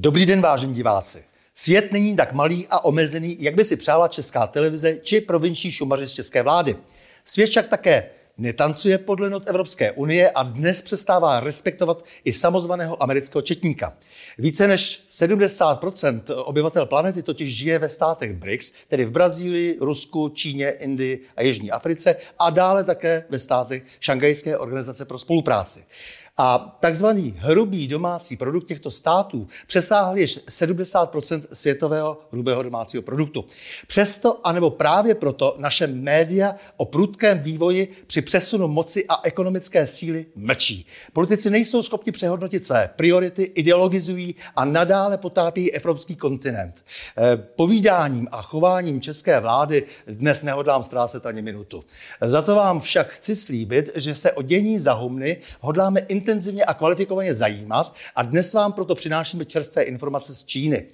Dobrý den, vážení diváci. Svět není tak malý a omezený, jak by si přála česká televize či provinční šumaři z české vlády. Svět však také netancuje podle not Evropské unie a dnes přestává respektovat i samozvaného amerického četníka. Více než 70% obyvatel planety totiž žije ve státech BRICS, tedy v Brazílii, Rusku, Číně, Indii a Jižní Africe a dále také ve státech Šangajské organizace pro spolupráci. A takzvaný hrubý domácí produkt těchto států přesáhl již 70% světového hrubého domácího produktu. Přesto, anebo právě proto, naše média o prudkém vývoji při přesunu moci a ekonomické síly mlčí. Politici nejsou schopni přehodnotit své priority, ideologizují a nadále potápí evropský kontinent. Eh, povídáním a chováním české vlády dnes nehodlám ztrácet ani minutu. Za to vám však chci slíbit, že se o dění za humny hodláme intenzivně intenzivně a kvalifikovaně zajímat a dnes vám proto přinášíme čerstvé informace z Číny.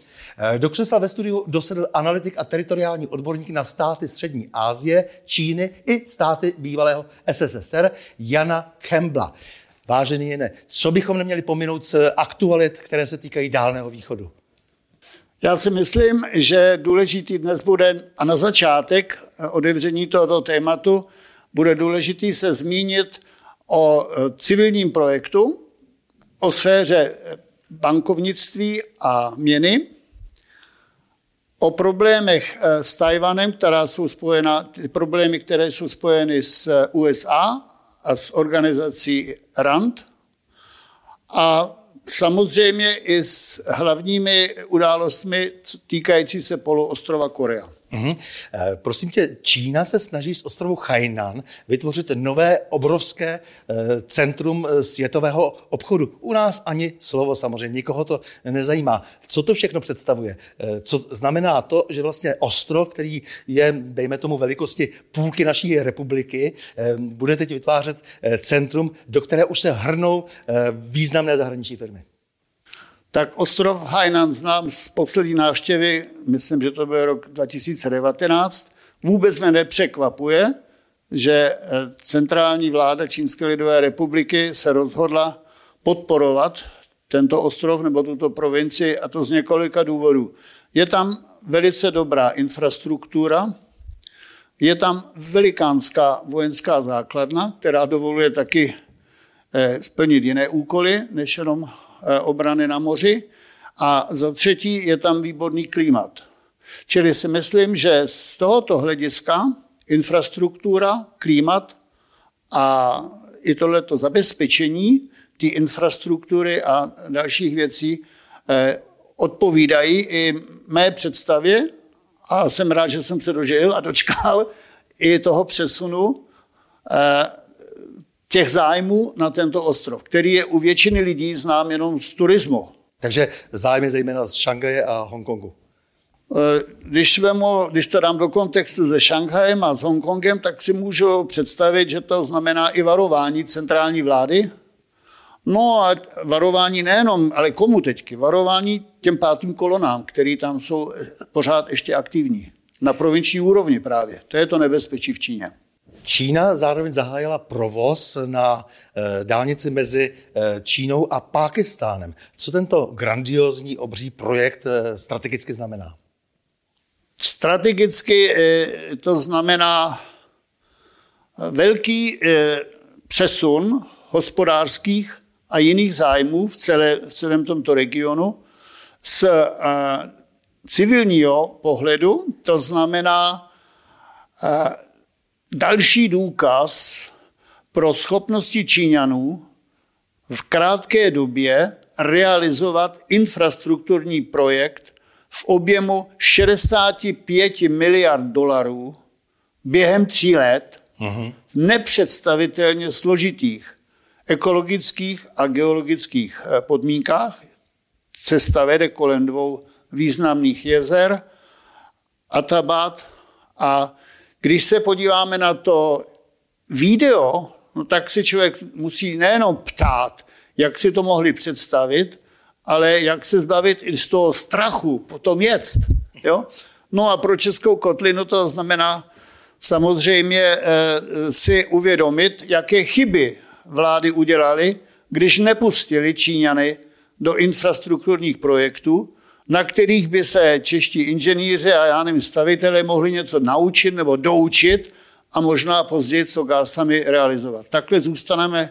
Eh, do křesla ve studiu dosedl analytik a teritoriální odborník na státy Střední Asie, Číny i státy bývalého SSSR Jana Kembla. Vážený Jene, co bychom neměli pominout z aktualit, které se týkají Dálného východu? Já si myslím, že důležitý dnes bude, a na začátek otevření tohoto tématu, bude důležitý se zmínit o e, civilním projektu, o sféře bankovnictví a měny, o problémech e, s Tajvanem, která jsou spojena, ty problémy, které jsou spojeny s USA a s organizací RAND a samozřejmě i s hlavními událostmi týkající se poloostrova Korea. Mm-hmm. Prosím tě, Čína se snaží z ostrovu Hainan vytvořit nové obrovské eh, centrum eh, světového obchodu. U nás ani slovo samozřejmě, nikoho to nezajímá. Co to všechno představuje? Co znamená to, že vlastně ostrov, který je, dejme tomu, velikosti půlky naší republiky, bude teď vytvářet centrum, do které už se hrnou významné zahraniční firmy? Tak ostrov Hainan znám z poslední návštěvy, myslím, že to byl rok 2019. Vůbec mě nepřekvapuje, že eh, centrální vláda Čínské lidové republiky se rozhodla podporovat tento ostrov nebo tuto provinci a to z několika důvodů. Je tam velice dobrá infrastruktura, je tam velikánská vojenská základna, která dovoluje taky eh, splnit jiné úkoly, než jenom obrany na moři. A za třetí je tam výborný klimat. Čili si myslím, že z tohoto hlediska infrastruktura, klimat a i tohleto zabezpečení té infrastruktury a dalších věcí eh, odpovídají i mé představě a jsem rád, že jsem se dožil a dočkal i toho přesunu eh, těch zájmů na tento ostrov, který je u většiny lidí znám jenom z turismu. Takže zájmy zejména z Šangaje a Hongkongu. Eh, když, vemu, když to dám do kontextu se Šanghajem a s Hongkongem, tak si můžu představit, že to znamená i varování centrální vlády. No a varování nejenom, ale komu teďky? Varování těm pátým kolonám, které tam jsou pořád ještě aktivní. Na provinční úrovni právě. To je to nebezpečí v Číně. Čína zároveň zahájila provoz na eh, dálnici mezi eh, Čínou a Pákistánem. Co tento grandiozní obří projekt eh, strategicky znamená? Strategicky to znamená velký přesun hospodářských a jiných zájmů v, celé, v celém tomto regionu z civilního pohledu, to znamená další důkaz pro schopnosti Číňanů v krátké době realizovat infrastrukturní projekt v objemu 65 miliard dolarů během tří let v nepředstavitelně složitých ekologických a geologických eh, podmínkách. Cesta vede kolem dvou významných jezer, Atabat a když se podíváme na to video, no tak si člověk musí nejenom ptát, jak si to mohli představit, ale jak se zbavit i z toho strachu potom jet. Jo? No a pro Českou kotlinu to znamená samozřejmě e, si uvědomit, jaké chyby vlády udělali, když nepustili Číňany do infrastrukturních projektů, na kterých by se čeští inženýři a já nevím, stavitelé mohli něco naučit nebo doučit a možná později co sami realizovat. Takhle zůstaneme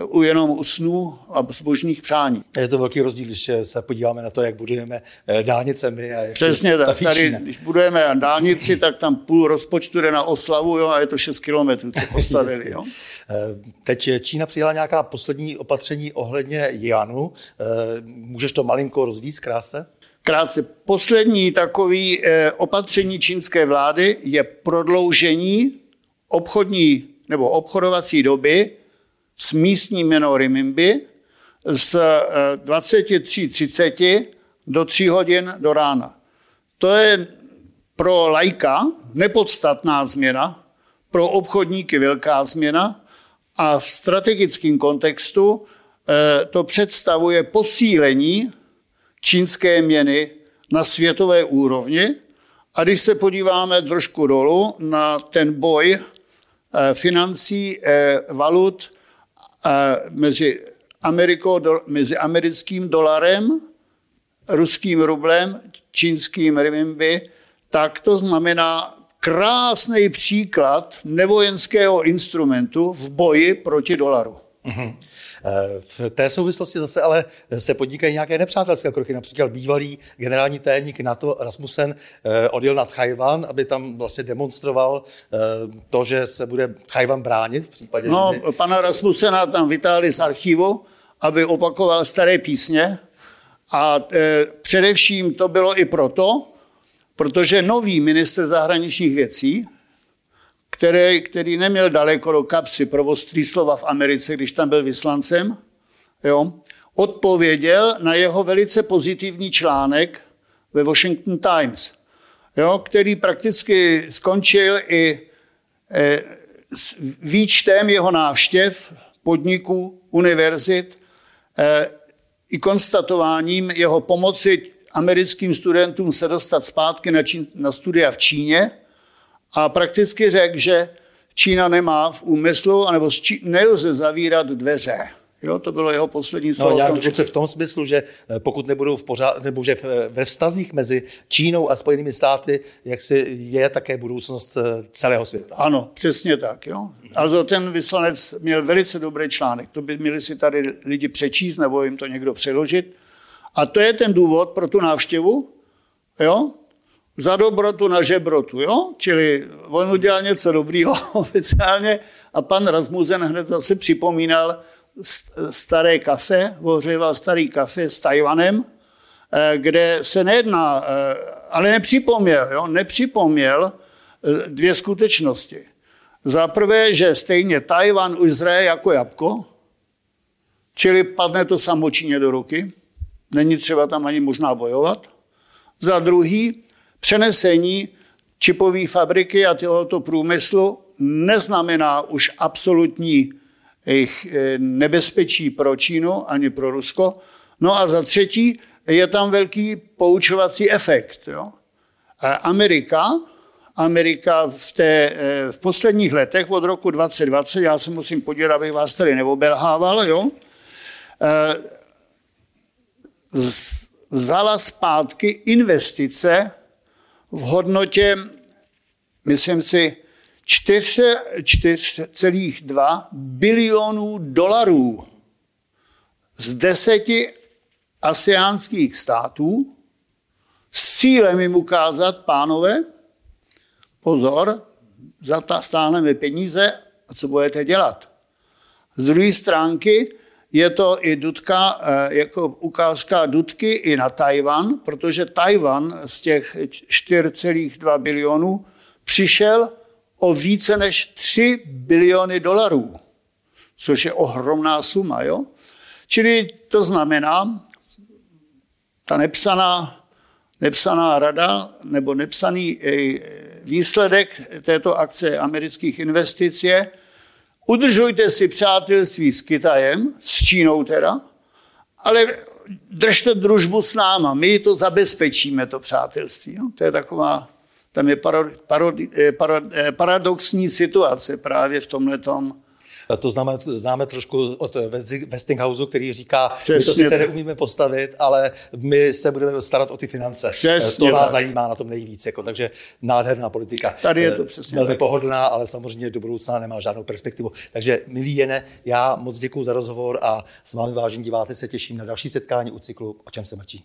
u jenom u snů a zbožných přání. Je to velký rozdíl, když se podíváme na to, jak budujeme eh, dálnicemi. A jak Přesně tak. Tady, když budujeme dálnici, tak tam půl rozpočtu jde na oslavu jo, a je to 6 kilometrů, co postavili. Jo. Eh, teď Čína přijala nějaká poslední opatření ohledně Janu. Eh, můžeš to malinko rozvíct krátce? Krátce. Poslední takový opatření čínské vlády je prodloužení obchodní nebo obchodovací doby s místní měnou Rimimbi z 23.30 eh, do 3 hodin do rána. To je pro lajka nepodstatná změna, pro obchodníky velká změna a v strategickém kontextu eh, to představuje posílení čínské měny na světové úrovni. A když se podíváme trošku dolů na ten boj eh, financí, valut mezi, Amerikou, mezi americkým dolarem, ruským rublem, čínským renminbi, tak to znamená krásný příklad nevojenského instrumentu v boji proti dolaru. Mm-hmm. V té souvislosti zase ale se podnikají nějaké nepřátelské kroky. Například bývalý generální tajemník NATO Rasmussen eh, odjel na Tchajvan, aby tam vlastně demonstroval eh, to, že se bude Tchajvan bránit v případě, No, že... pana Rasmussena tam vytáhli z archivu, aby opakoval staré písně a e, především to bylo i proto, protože nový minister zahraničních věcí, který, který neměl daleko do kapsy pro ostrý slova v Americe, když tam byl vyslancem, jo, odpověděl na jeho velice pozitivní článek ve Washington Times, jo, který prakticky skončil i e, s výčtem jeho návštěv podniků, univerzit, e, i konstatováním jeho pomoci americkým studentům se dostat zpátky na, Čín, na studia v Číně – a prakticky řekl, že Čína nemá v úmyslu, anebo Čí... nelze zavírat dveře. Jo, to bylo jeho poslední no, slovo. No, nějak dokonce v tom smyslu, že eh, pokud nebudou v pořád, nebo že ve vztazích mezi Čínou a Spojenými státy, jak si je také budoucnost eh, celého světa. Ano, přesně tak. Jo. Also ten vyslanec měl velice dobrý článek. To by měli si tady lidi přečíst, nebo jim to někdo přeložit. A to je ten důvod pro tu návštěvu. Jo? Za dobrotu na žebrotu, jo? Čili on udělal něco dobrýho oficiálně a pan Rasmussen hned zase připomínal staré kafe, ohříval starý kafe s Tajvanem, eh, kde se nejedná, eh, ale nepřipomněl, jo? nepřipomněl eh, dvě skutečnosti. Za prvé, že stejně Tajvan už zraje jako jabko, čili padne to samočíně do ruky, není třeba tam ani možná bojovat. Za druhý, Přenesení čipové fabriky a tohoto průmyslu neznamená už absolutní jejich eh, nebezpečí pro Čínu ani pro Rusko. No a za třetí je tam velký poučovací efekt. Jo. Amerika, Amerika v, té, eh, v posledních letech od roku 2020, já se musím podívat, abych vás tady neobelhával, jo, eh, vzala zpátky investice v hodnotě, myslím si, 4,2 bilionů dolarů z deseti asiánských států s cílem jim ukázat, pánové, pozor, stáhneme peníze a co budete dělat. Z druhé stránky je to i Dudka, eh, jako ukázka Dudky i na Tajvan, protože Tajvan z těch 4,2 bilionů přišel o více než 3 biliony dolarů, což je ohromná suma. Jo? Čili to znamená, ta nepsaná, nepsaná rada nebo nepsaný eh, výsledek této akce amerických investic je, udržujte si přátelství s Kitajem, s Čínou teda, ale držte družbu s náma, my to zabezpečíme, to přátelství. Jo? To je taková, tam je paro, paro, eh, paro, eh, paradoxní situace právě v tomhle tom To známe, známe trošku od Westinghouse, který říká, Přesně. my to sice neumíme postavit, ale my se budeme starat o ty finance. Přesně to nás tak. zajímá na tom nejvíc. Jako, takže nádherná politika. Tady je to eh, přesně Velmi tak. pohodlná, ale samozřejmě do budoucna nemá žádnou perspektivu. Takže milí Jene, já moc děkuji za rozhovor a s vámi vážení diváci se těším na další setkání u cyklu O čem se mlčí.